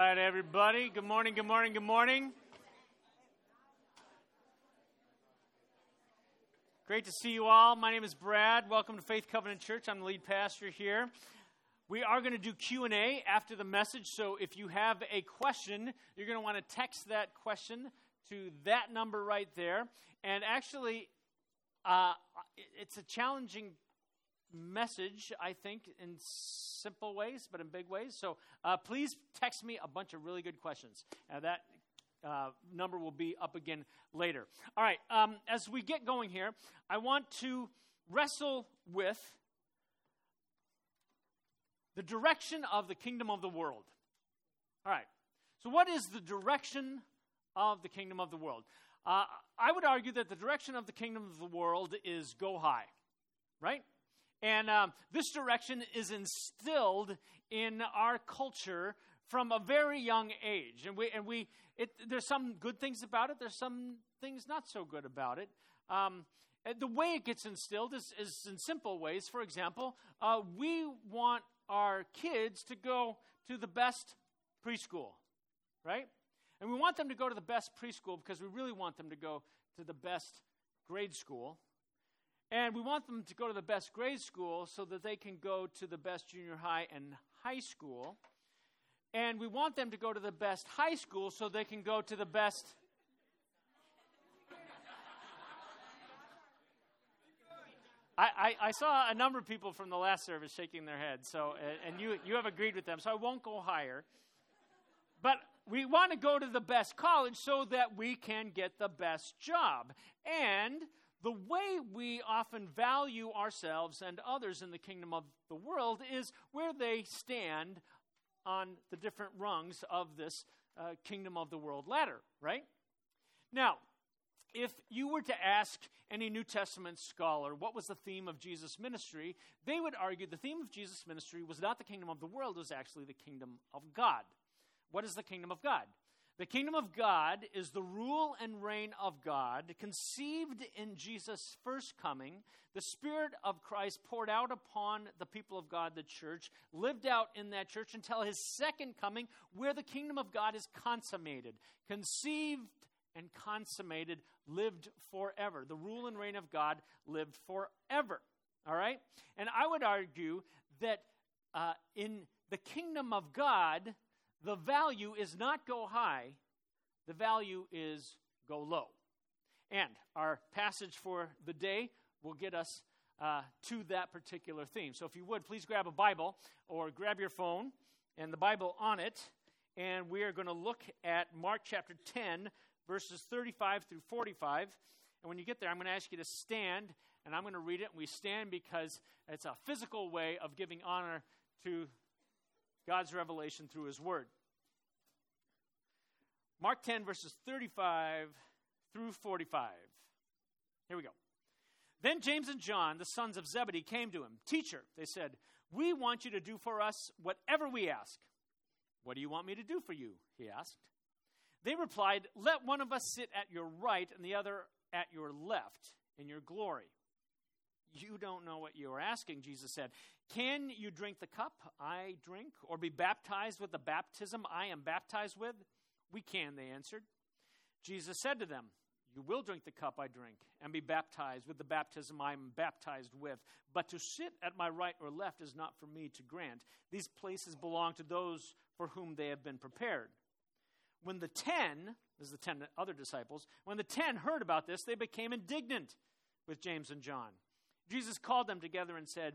All right, everybody. Good morning, good morning, good morning. Great to see you all. My name is Brad. Welcome to Faith Covenant Church. I'm the lead pastor here. We are going to do Q&A after the message, so if you have a question, you're going to want to text that question to that number right there. And actually, uh, it's a challenging message, I think, in simple ways, but in big ways. So uh, please text me a bunch of really good questions. Uh, that uh, number will be up again later. All right, um, as we get going here, I want to wrestle with the direction of the kingdom of the world. All right, so what is the direction of the kingdom of the world? Uh, I would argue that the direction of the kingdom of the world is go high, right? And um, this direction is instilled in our culture from a very young age. And we, and we it, there's some good things about it, there's some things not so good about it. Um, the way it gets instilled is, is in simple ways. For example, uh, we want our kids to go to the best preschool, right? And we want them to go to the best preschool because we really want them to go to the best grade school. And we want them to go to the best grade school so that they can go to the best junior high and high school. And we want them to go to the best high school so they can go to the best. I, I, I, saw a number of people from the last service shaking their heads, so and you you have agreed with them, so I won't go higher. But we want to go to the best college so that we can get the best job. And the way we often value ourselves and others in the kingdom of the world is where they stand on the different rungs of this uh, kingdom of the world ladder, right? Now, if you were to ask any New Testament scholar what was the theme of Jesus' ministry, they would argue the theme of Jesus' ministry was not the kingdom of the world, it was actually the kingdom of God. What is the kingdom of God? The kingdom of God is the rule and reign of God, conceived in Jesus' first coming. The Spirit of Christ poured out upon the people of God, the church, lived out in that church until his second coming, where the kingdom of God is consummated, conceived and consummated, lived forever. The rule and reign of God lived forever. All right? And I would argue that uh, in the kingdom of God, the value is not go high, the value is go low. And our passage for the day will get us uh, to that particular theme. So if you would, please grab a Bible or grab your phone and the Bible on it. And we are going to look at Mark chapter 10, verses 35 through 45. And when you get there, I'm going to ask you to stand, and I'm going to read it. And we stand because it's a physical way of giving honor to God's revelation through His Word. Mark 10, verses 35 through 45. Here we go. Then James and John, the sons of Zebedee, came to him. Teacher, they said, we want you to do for us whatever we ask. What do you want me to do for you? He asked. They replied, Let one of us sit at your right and the other at your left in your glory. You don't know what you are asking, Jesus said. Can you drink the cup I drink, or be baptized with the baptism I am baptized with? We can, they answered. Jesus said to them, You will drink the cup I drink, and be baptized with the baptism I am baptized with. But to sit at my right or left is not for me to grant. These places belong to those for whom they have been prepared. When the ten, this is the ten other disciples, when the ten heard about this, they became indignant with James and John. Jesus called them together and said,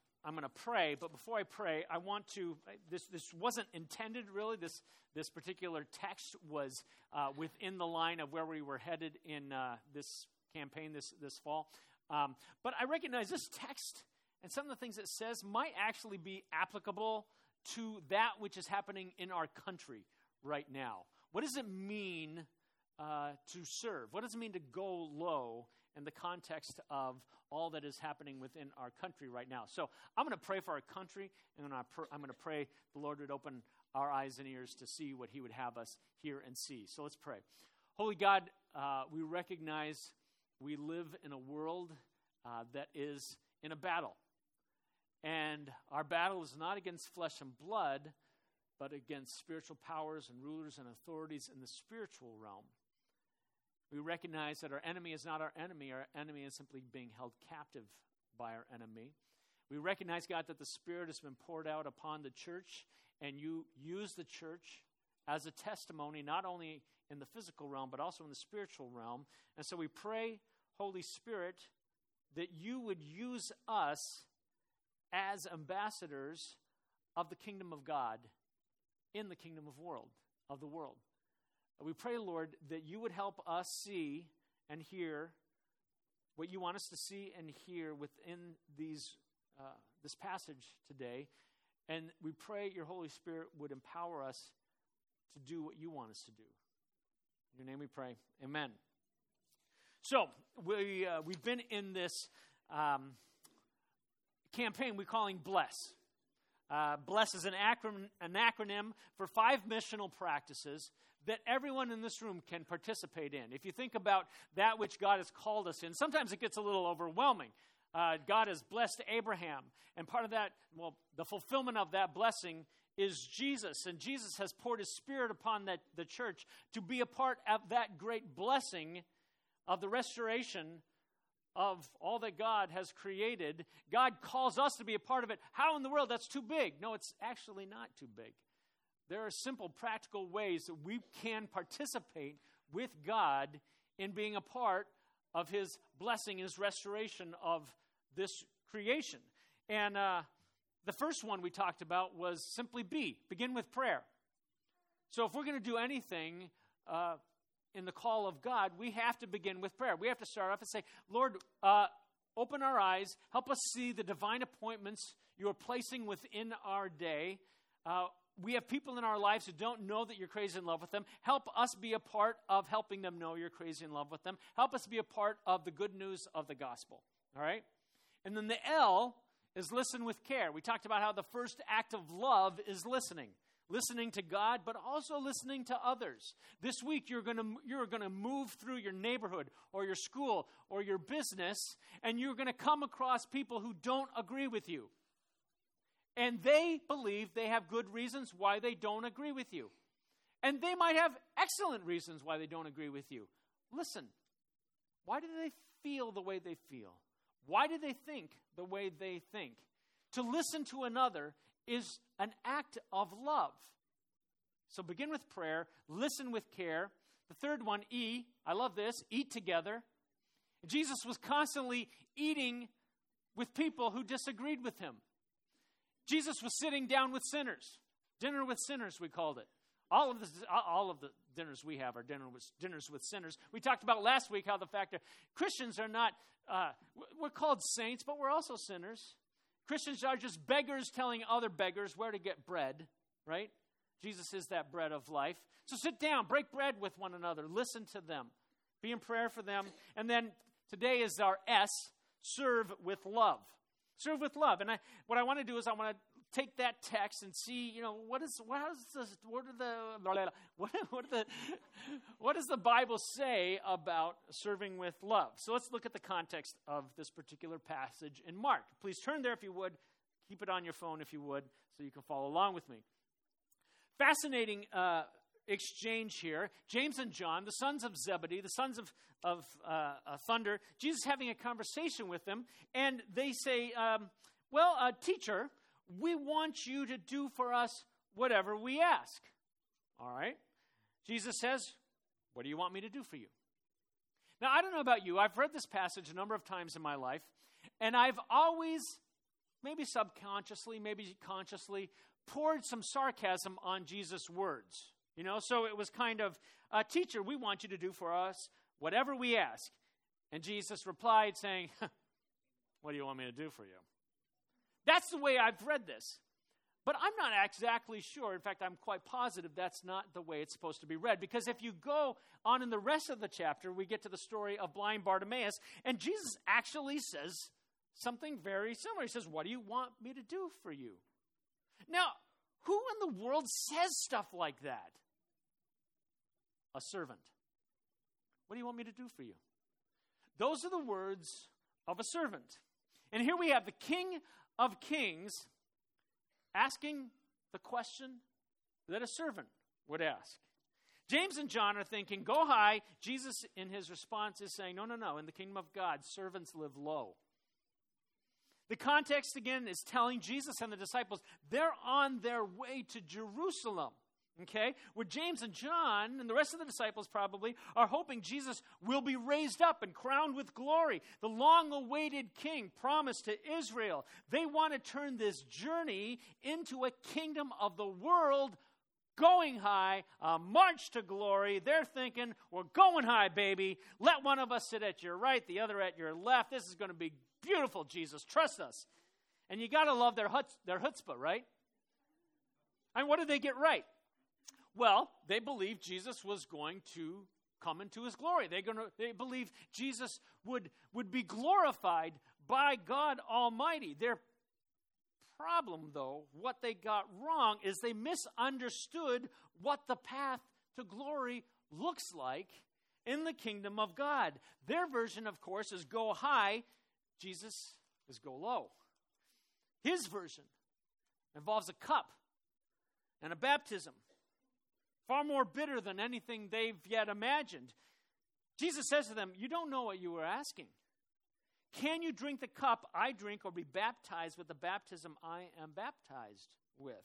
I'm going to pray, but before I pray, I want to. This, this wasn't intended really. This, this particular text was uh, within the line of where we were headed in uh, this campaign this, this fall. Um, but I recognize this text and some of the things it says might actually be applicable to that which is happening in our country right now. What does it mean uh, to serve? What does it mean to go low in the context of all that is happening within our country right now? So I'm going to pray for our country, and I'm going to pray the Lord would open our eyes and ears to see what He would have us hear and see. So let's pray. Holy God, uh, we recognize we live in a world uh, that is in a battle. And our battle is not against flesh and blood, but against spiritual powers and rulers and authorities in the spiritual realm. We recognize that our enemy is not our enemy, our enemy is simply being held captive by our enemy. We recognize, God, that the Spirit has been poured out upon the church, and you use the church as a testimony, not only in the physical realm, but also in the spiritual realm. And so we pray, Holy Spirit, that you would use us as ambassadors of the kingdom of God in the kingdom of world of the world. We pray, Lord, that you would help us see and hear what you want us to see and hear within these uh, this passage today. And we pray your Holy Spirit would empower us to do what you want us to do. In your name we pray. Amen. So, we, uh, we've been in this um, campaign we're calling Bless. Uh, Bless is an acronym, an acronym for five missional practices that everyone in this room can participate in. If you think about that which God has called us in, sometimes it gets a little overwhelming. Uh, God has blessed Abraham, and part of that, well, the fulfillment of that blessing is Jesus, and Jesus has poured his spirit upon that, the church to be a part of that great blessing of the restoration of all that God has created. God calls us to be a part of it. How in the world? That's too big. No, it's actually not too big. There are simple, practical ways that we can participate with God in being a part of His blessing, His restoration of this creation. And uh, the first one we talked about was simply be, begin with prayer. So if we're going to do anything, uh, in the call of God, we have to begin with prayer. We have to start off and say, Lord, uh, open our eyes, help us see the divine appointments you are placing within our day. Uh, we have people in our lives who don't know that you're crazy in love with them. Help us be a part of helping them know you're crazy in love with them. Help us be a part of the good news of the gospel. All right? And then the L is listen with care. We talked about how the first act of love is listening listening to God, but also listening to others. This week, you're to you're to move through your neighborhood or your school or your business, and you're to come across people who don't agree with you. And they believe they have good reasons why they don't agree with you. And they might have excellent reasons why they don't agree with you. Listen, why do they feel the way they feel? Why do they think the way they think? To listen to another is an act of love. So begin with prayer, listen with care. The third one, E, I love this, eat together. Jesus was constantly eating with people who disagreed with him. Jesus was sitting down with sinners. Dinner with sinners, we called it. All of, the, all of the dinners we have are dinner with, dinners with sinners. We talked about last week how the fact that Christians are not, uh, we're called saints, but we're also sinners. Christians are just beggars telling other beggars where to get bread, right? Jesus is that bread of life. So sit down, break bread with one another, listen to them, be in prayer for them. And then today is our S serve with love. Serve with love. And I, what I want to do is I want to take that text and see, you know, what is what is the what are the what, what, the what does the Bible say about serving with love? So let's look at the context of this particular passage in Mark. Please turn there if you would. Keep it on your phone if you would, so you can follow along with me. Fascinating uh, exchange here. James and John, the sons of Zebedee, the sons of, of uh, uh, thunder, Jesus having a conversation with them, and they say, um, Well, uh, teacher, we want you to do for us whatever we ask. All right? Jesus says, What do you want me to do for you? Now, I don't know about you. I've read this passage a number of times in my life, and I've always, maybe subconsciously, maybe consciously, poured some sarcasm on Jesus' words. You know, so it was kind of, uh, Teacher, we want you to do for us whatever we ask. And Jesus replied, saying, What do you want me to do for you? That's the way I've read this. But I'm not exactly sure. In fact, I'm quite positive that's not the way it's supposed to be read. Because if you go on in the rest of the chapter, we get to the story of blind Bartimaeus, and Jesus actually says something very similar. He says, What do you want me to do for you? Now, who in the world says stuff like that? A servant. What do you want me to do for you? Those are the words of a servant. And here we have the King of Kings asking the question that a servant would ask. James and John are thinking, go high. Jesus, in his response, is saying, no, no, no. In the kingdom of God, servants live low. The context, again, is telling Jesus and the disciples they're on their way to Jerusalem. Okay? Where James and John and the rest of the disciples probably are hoping Jesus will be raised up and crowned with glory, the long awaited king promised to Israel. They want to turn this journey into a kingdom of the world going high, a march to glory. They're thinking, we're going high, baby. Let one of us sit at your right, the other at your left. This is going to be beautiful, Jesus. Trust us. And you got to love their, hutz, their chutzpah, right? And what did they get right? Well, they believed Jesus was going to come into his glory. They to they believed Jesus would would be glorified by God Almighty. Their problem though, what they got wrong is they misunderstood what the path to glory looks like in the kingdom of God. Their version of course is go high, Jesus is go low. His version involves a cup and a baptism far more bitter than anything they've yet imagined. Jesus says to them, You don't know what you were asking. Can you drink the cup I drink or be baptized with the baptism I am baptized with?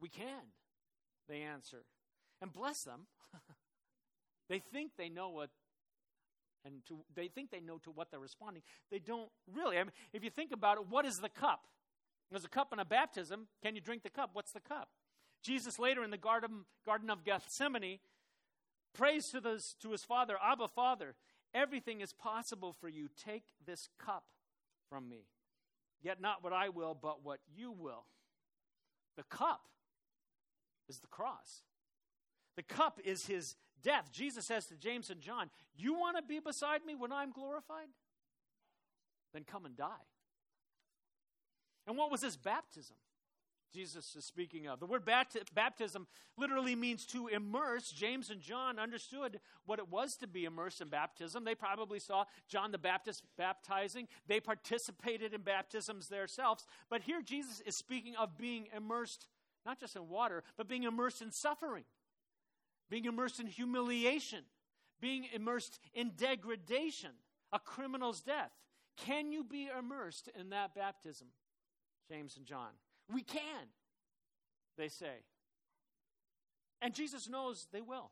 We can, they answer. And bless them. they think they know what and to, they think they know to what they're responding. They don't really. I mean, if you think about it, what is the cup? There's a cup and a baptism. Can you drink the cup? What's the cup? Jesus later in the Garden, Garden of Gethsemane prays to, this, to his father, Abba, Father, everything is possible for you. Take this cup from me. Yet not what I will, but what you will. The cup is the cross. The cup is his death. Jesus says to James and John, You want to be beside me when I'm glorified? Then come and die. And what was his baptism? Jesus is speaking of. The word baptism literally means to immerse. James and John understood what it was to be immersed in baptism. They probably saw John the Baptist baptizing, they participated in baptisms themselves. But here Jesus is speaking of being immersed not just in water, but being immersed in suffering, being immersed in humiliation, being immersed in degradation, a criminal's death. Can you be immersed in that baptism? James and John. We can, they say. And Jesus knows they will.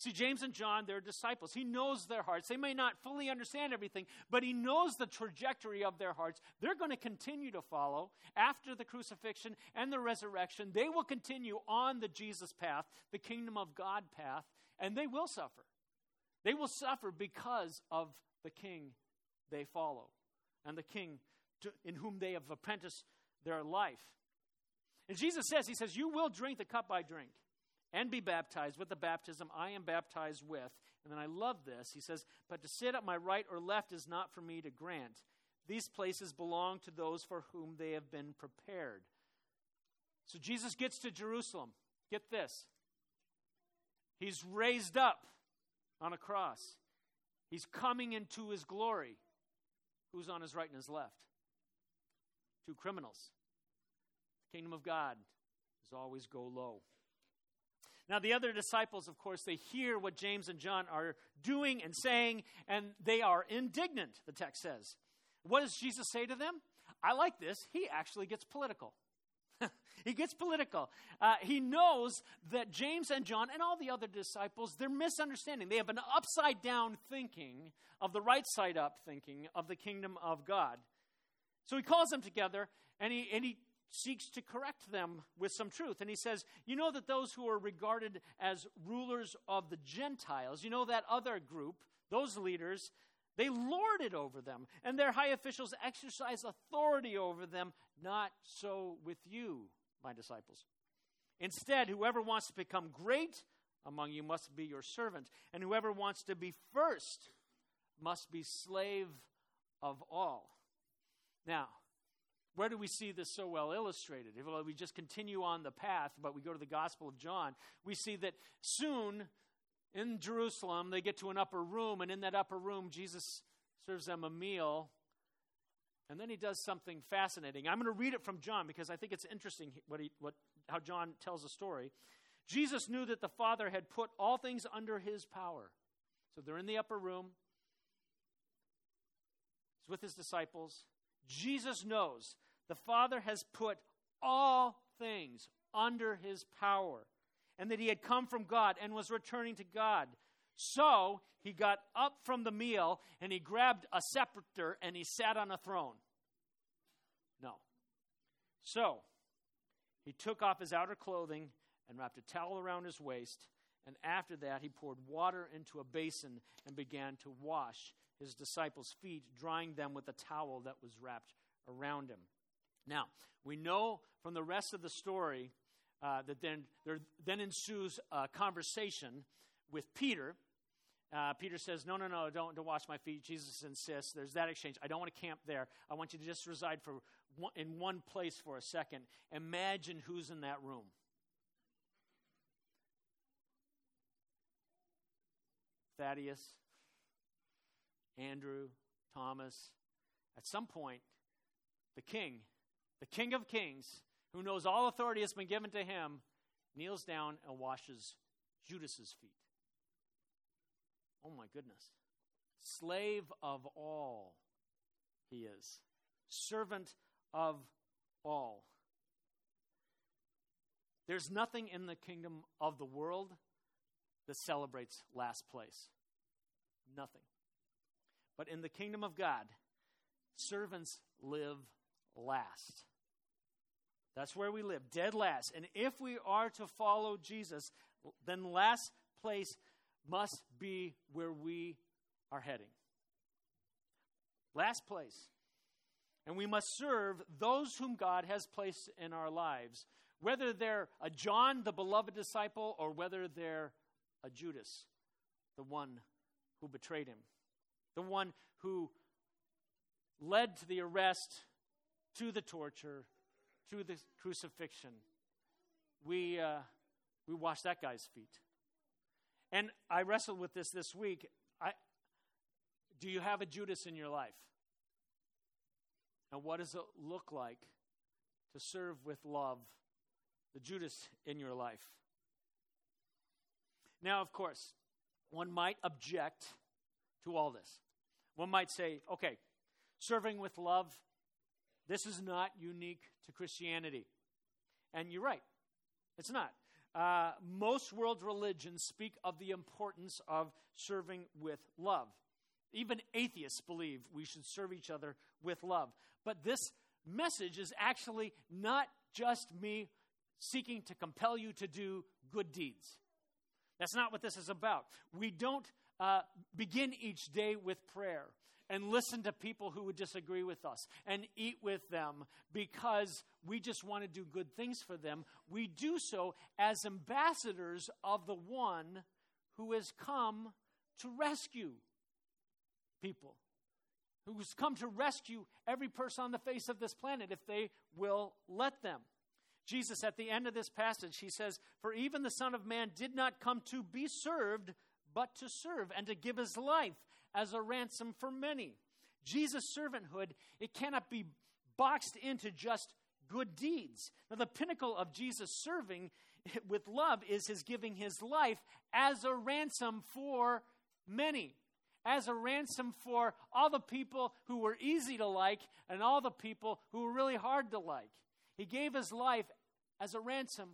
See, James and John, they're disciples. He knows their hearts. They may not fully understand everything, but he knows the trajectory of their hearts. They're going to continue to follow after the crucifixion and the resurrection. They will continue on the Jesus path, the kingdom of God path, and they will suffer. They will suffer because of the king they follow and the king to, in whom they have apprenticed their life. And Jesus says, He says, You will drink the cup I drink and be baptized with the baptism I am baptized with. And then I love this. He says, But to sit at my right or left is not for me to grant. These places belong to those for whom they have been prepared. So Jesus gets to Jerusalem. Get this. He's raised up on a cross. He's coming into his glory. Who's on his right and his left? Two criminals. The kingdom of God is always go low. Now, the other disciples, of course, they hear what James and John are doing and saying, and they are indignant, the text says. What does Jesus say to them? I like this. He actually gets political. he gets political. Uh, he knows that James and John and all the other disciples, they're misunderstanding. They have an upside down thinking of the right side up thinking of the kingdom of God. So he calls them together and he, and he seeks to correct them with some truth. And he says, You know that those who are regarded as rulers of the Gentiles, you know that other group, those leaders, They lord it over them, and their high officials exercise authority over them. Not so with you, my disciples. Instead, whoever wants to become great among you must be your servant, and whoever wants to be first must be slave of all. Now, where do we see this so well illustrated? If we just continue on the path, but we go to the Gospel of John, we see that soon in Jerusalem they get to an upper room, and in that upper room, Jesus serves them a meal. And then he does something fascinating. I'm going to read it from John because I think it's interesting what he, what, how John tells the story. Jesus knew that the Father had put all things under his power. So they're in the upper room. He's with his disciples. Jesus knows the Father has put all things under his power and that he had come from God and was returning to God. So he got up from the meal and he grabbed a scepter and he sat on a throne. No. So he took off his outer clothing and wrapped a towel around his waist. And after that, he poured water into a basin and began to wash his disciples' feet, drying them with a towel that was wrapped around him. Now, we know from the rest of the story uh, that then there then ensues a conversation with Peter. Uh, Peter says, "No, no, no! Don't, don't wash my feet." Jesus insists. There's that exchange. I don't want to camp there. I want you to just reside for one, in one place for a second. Imagine who's in that room. Thaddeus, Andrew, Thomas. At some point, the king, the king of kings, who knows all authority has been given to him, kneels down and washes Judas's feet. Oh my goodness. Slave of all he is. Servant of all. There's nothing in the kingdom of the world that celebrates last place. Nothing. But in the kingdom of God, servants live last. That's where we live, dead last. And if we are to follow Jesus, then last place must be where we are heading. Last place. And we must serve those whom God has placed in our lives, whether they're a John, the beloved disciple, or whether they're a Judas, the one who betrayed him, the one who led to the arrest, to the torture, to the crucifixion. We, uh, we wash that guy's feet. And I wrestled with this this week. I, do you have a Judas in your life? And what does it look like to serve with love the Judas in your life? Now, of course, one might object to all this. One might say, okay, serving with love, this is not unique to Christianity. And you're right, it's not. Uh, most world religions speak of the importance of serving with love. Even atheists believe we should serve each other with love. But this message is actually not just me seeking to compel you to do good deeds. That's not what this is about. We don't uh, begin each day with prayer and listen to people who would disagree with us and eat with them because we just want to do good things for them. We do so as ambassadors of the one who has come to rescue people, who's come to rescue every person on the face of this planet if they will let them. Jesus, at the end of this passage, he says, For even the Son of Man did not come to be served, but to serve and to give his life as a ransom for many. Jesus' servanthood, it cannot be boxed into just good deeds. Now, the pinnacle of Jesus serving with love is his giving his life as a ransom for many, as a ransom for all the people who were easy to like and all the people who were really hard to like. He gave his life as a ransom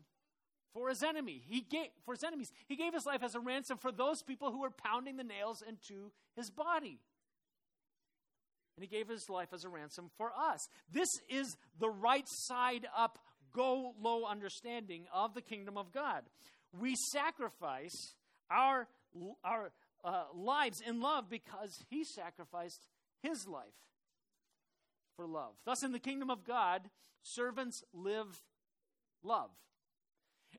for his enemy. He gave for his enemies. He gave his life as a ransom for those people who were pounding the nails into his body. And he gave his life as a ransom for us. This is the right side up, go low understanding of the kingdom of God. We sacrifice our, our uh, lives in love because he sacrificed his life for love. Thus, in the kingdom of God, servants live love.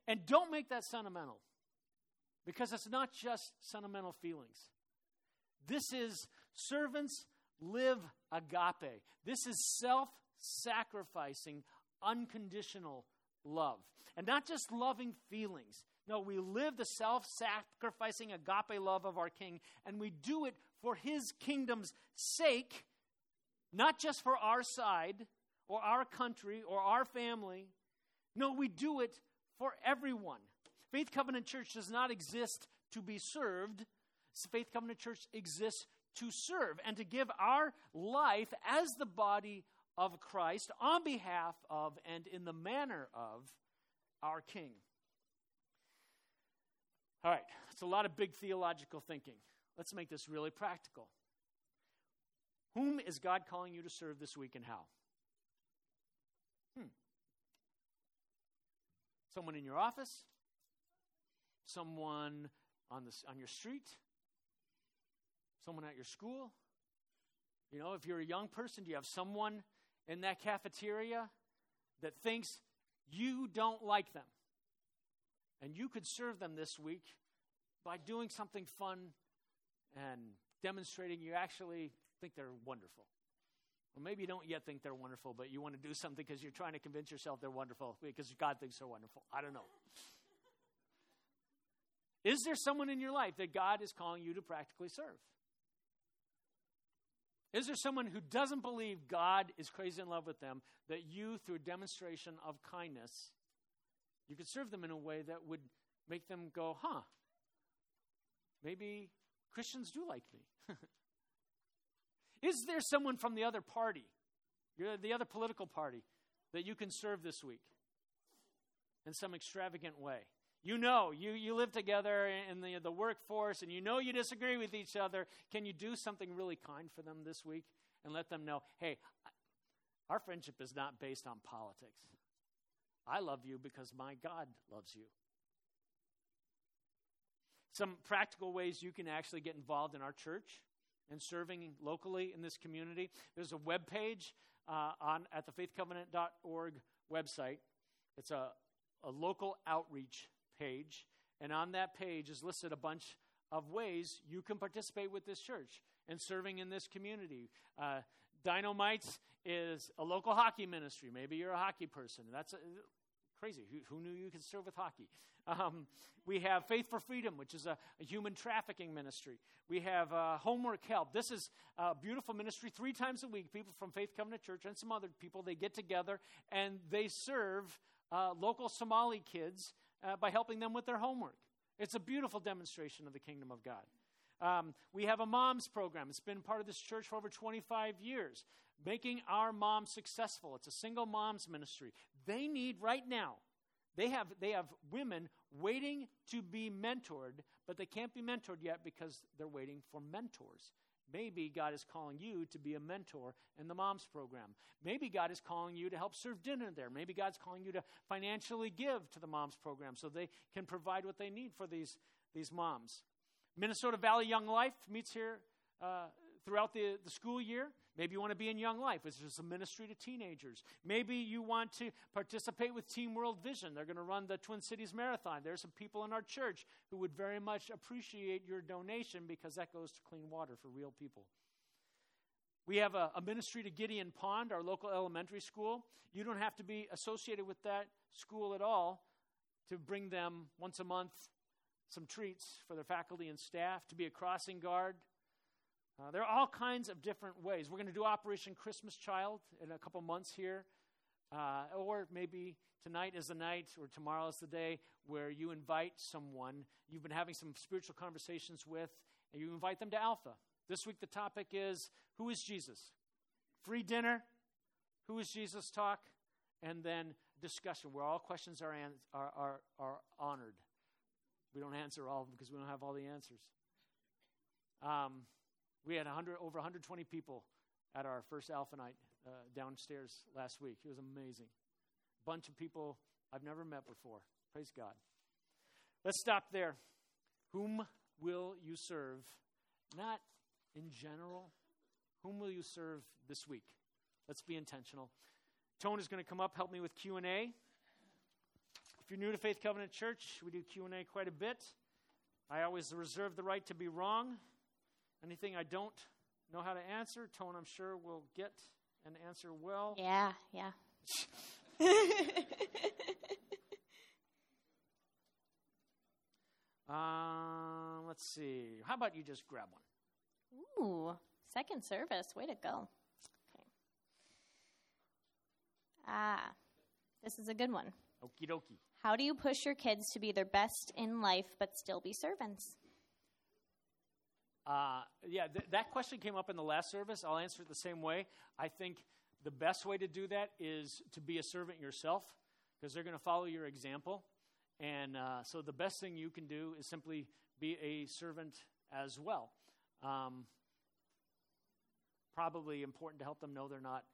And don't make that sentimental because it's not just sentimental feelings. This is servants live agape. This is self sacrificing, unconditional love. And not just loving feelings. No, we live the self sacrificing agape love of our King, and we do it for his kingdom's sake, not just for our side or our country or our family. No, we do it for everyone. Faith Covenant Church does not exist to be served. Faith Covenant Church exists to serve and to give our life as the body of Christ on behalf of and in the manner of our King. All right, it's a lot of big theological thinking. Let's make this really practical. Whom is God calling you to serve this week and how? Someone in your office? Someone on, the, on your street? Someone at your school? You know, if you're a young person, do you have someone in that cafeteria that thinks you don't like them? And you could serve them this week by doing something fun and demonstrating you actually think they're wonderful. Well, maybe you don't yet think they're wonderful, but you want to do something because you're trying to convince yourself they're wonderful because God thinks they're wonderful. I don't know. Is there someone in your life that God is calling you to practically serve? Is there someone who doesn't believe God is crazy in love with them that you, through a demonstration of kindness, you could serve them in a way that would make them go, huh, maybe Christians do like me? Is there someone from the other party, uh, the other political party, that you can serve this week in some extravagant way? You know, you, you live together in the, the workforce and you know you disagree with each other. Can you do something really kind for them this week and let them know, hey, our friendship is not based on politics. I love you because my God loves you. Some practical ways you can actually get involved in our church and serving locally in this community. There's a web page uh, on at the faithcovenant.org website. It's a, a local outreach page, and on that page is listed a bunch of ways you can participate with this church and serving in this community. Uh, Dynamites is a local hockey ministry. Maybe you're a hockey person. That's a, crazy. Who, who, knew you could serve with hockey? Um, we have Faith for Freedom, which is a, a human trafficking ministry. We have uh, Homework Help. This is a beautiful ministry. Three times a week, people from Faith Covenant Church and some other people, they get together and they serve uh, local Somali kids uh, by helping them with their homework. It's a beautiful demonstration of the kingdom of God. Um, we have a moms program. It's been part of this church for over 25 years, making our moms successful. It's a single moms ministry. They need right now, they have, they have women waiting to be mentored, but they can't be mentored yet because they're waiting for mentors. Maybe God is calling you to be a mentor in the moms program. Maybe God is calling you to help serve dinner there. Maybe God's calling you to financially give to the moms program so they can provide what they need for these, these moms. Minnesota Valley Young Life meets here uh, throughout the, the school year. Maybe you want to be in Young Life, which is a ministry to teenagers. Maybe you want to participate with Team World Vision. They're going to run the Twin Cities Marathon. There's some people in our church who would very much appreciate your donation because that goes to clean water for real people. We have a, a, ministry to Gideon Pond, our local elementary school. You don't have to be associated with that school at all to bring them once a month some treats for their faculty and staff, to be a crossing guard. Uh, there are all kinds of different ways. We're going to do Operation Christmas Child in a couple months here. Uh, or maybe tonight is the night or tomorrow is the day where you invite someone you've been having some spiritual conversations with and you invite them to Alpha. This week the topic is Who is Jesus? Free dinner, Who is Jesus talk, and then discussion where all questions are, an, are, are, are honored. We don't answer all of them because we don't have all the answers. Um, we had 100, over 120 people at our first Alpha Night uh, downstairs last week. It was amazing. Bunch of people I've never met before. Praise God. Let's stop there. Whom will you serve? Not in general. Whom will you serve this week? Let's be intentional. Tone is going to come up, help me with Q&A. If you're new to Faith Covenant Church, we do Q&A quite a bit. I always reserve the right to be wrong. Anything I don't know how to answer, Tone, I'm sure, will get an answer well. Yeah, yeah. uh, let's see. How about you just grab one? Ooh, second service. Way to go. Okay. Ah, this is a good one. Okie dokie. How do you push your kids to be their best in life but still be servants? Uh, yeah, th- that question came up in the last service. I'll answer it the same way. I think the best way to do that is to be a servant yourself because they're going to follow your example. And uh, so the best thing you can do is simply be a servant as well. Um, probably important to help them know they're not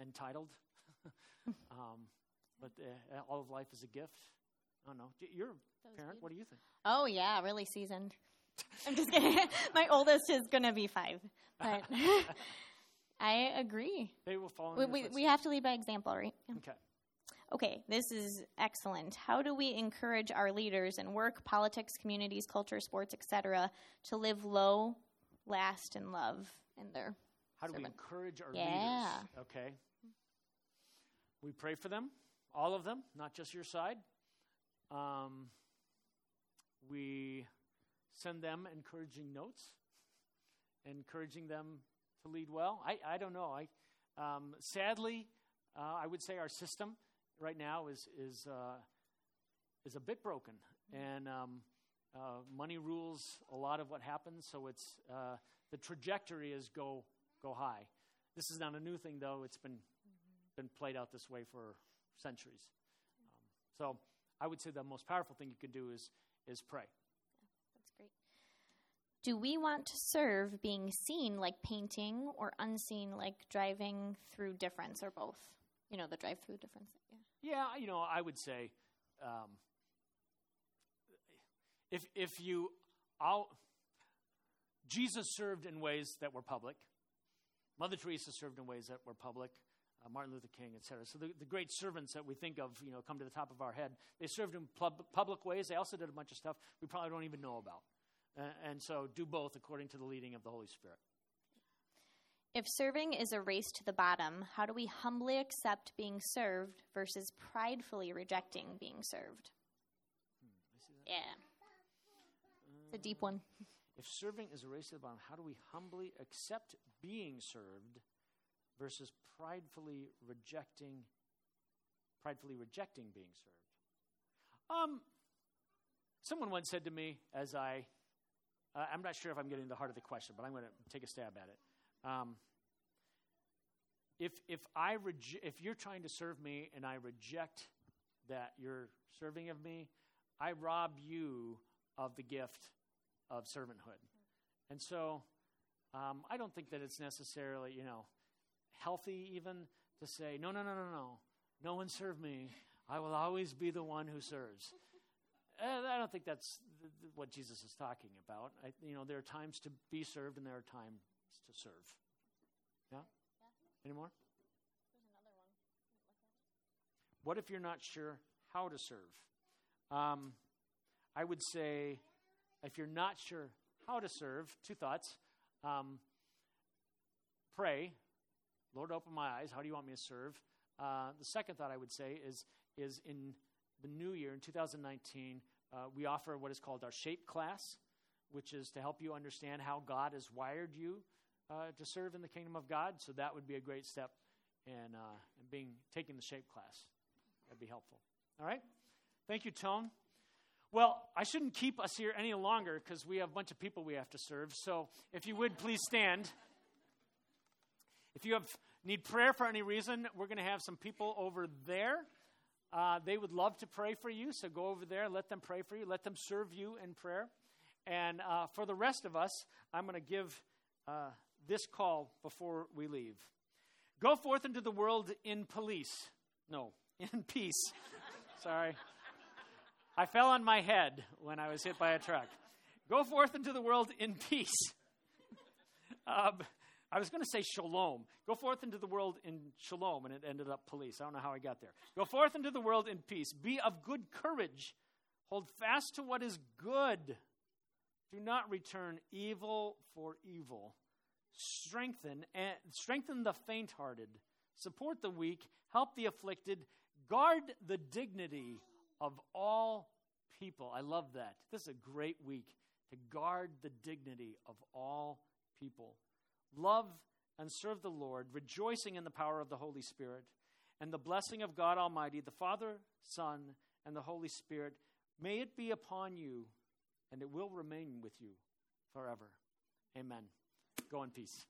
entitled. um, but uh, all of life is a gift. I don't know. You're a parent. What do you think? Oh, yeah, really seasoned. I'm just kidding. My oldest is going to be five. But I agree. They will follow. We, we, we, have to lead by example, right? Okay. Okay, this is excellent. How do we encourage our leaders in work, politics, communities, culture, sports, etc., to live low, last, and love in their How do we encourage our yeah. leaders? Okay. We pray for them, all of them, not just your side. Um, we send them encouraging notes, encouraging them to lead well. I, I don't know. I, um, sadly, uh, I would say our system right now is, is, uh, is a bit broken. And um, uh, money rules a lot of what happens, so it's, uh, the trajectory is go, go high. This is not a new thing, though. It's been, been played out this way for centuries. Um, so I would say the most powerful thing you can do is, is pray. Do we want to serve being seen like painting or unseen like driving through difference or both? You know, the drive through difference. Yeah. yeah, you know, I would say um, if, if you, I'll, Jesus served in ways that were public. Mother Teresa served in ways that were public. Uh, Martin Luther King, etc. So the, the great servants that we think of, you know, come to the top of our head. They served in pub- public ways. They also did a bunch of stuff we probably don't even know about. Uh, and so do both according to the leading of the Holy Spirit. If serving is a race to the bottom, how do we humbly accept being served versus pridefully rejecting being served? Hmm, yeah. It's a deep one. If serving is a race to the bottom, how do we humbly accept being served versus pridefully rejecting pridefully rejecting being served? Um, someone once said to me as I uh, I'm not sure if I'm getting to the heart of the question, but I'm going to take a stab at it. Um, if if I if you're trying to serve me and I reject that you're serving of me, I rob you of the gift of servanthood. And so, um, I don't think that it's necessarily you know healthy even to say no no no no no no one serve me. I will always be the one who serves. Uh, I don't think that's th- th- what Jesus is talking about. I, you know, there are times to be served and there are times to serve. Yeah? yeah. Any more? What if you're not sure how to serve? Um, I would say if you're not sure how to serve, two thoughts. Um, pray, Lord, open my eyes. How do you want me to serve? Uh, the second thought I would say is, is in the new year, in 2019, uh, we offer what is called our SHAPE class, which is to help you understand how God has wired you uh, to serve in the kingdom of God. So that would be a great step in, uh, in being taking the SHAPE class. That'd be helpful. All right? Thank you, Tone. Well, I shouldn't keep us here any longer because we have a bunch of people we have to serve. So if you would please stand. If you have need prayer for any reason, we're going to have some people over there. Uh, they would love to pray for you, so go over there, and let them pray for you, let them serve you in prayer. And uh, for the rest of us, I'm going to give uh, this call before we leave. Go forth into the world in police. No, in peace. Sorry. I fell on my head when I was hit by a truck. Go forth into the world in peace. um, I was going to say shalom. Go forth into the world in shalom, and it ended up police. I don't know how I got there. Go forth into the world in peace. Be of good courage. Hold fast to what is good. Do not return evil for evil. Strengthen and strengthen the faint-hearted. Support the weak. Help the afflicted. Guard the dignity of all people. I love that. This is a great week to guard the dignity of all people. Love and serve the Lord, rejoicing in the power of the Holy Spirit, and the blessing of God Almighty, the Father, Son, and the Holy Spirit, may it be upon you, and it will remain with you forever. Amen. Go in peace.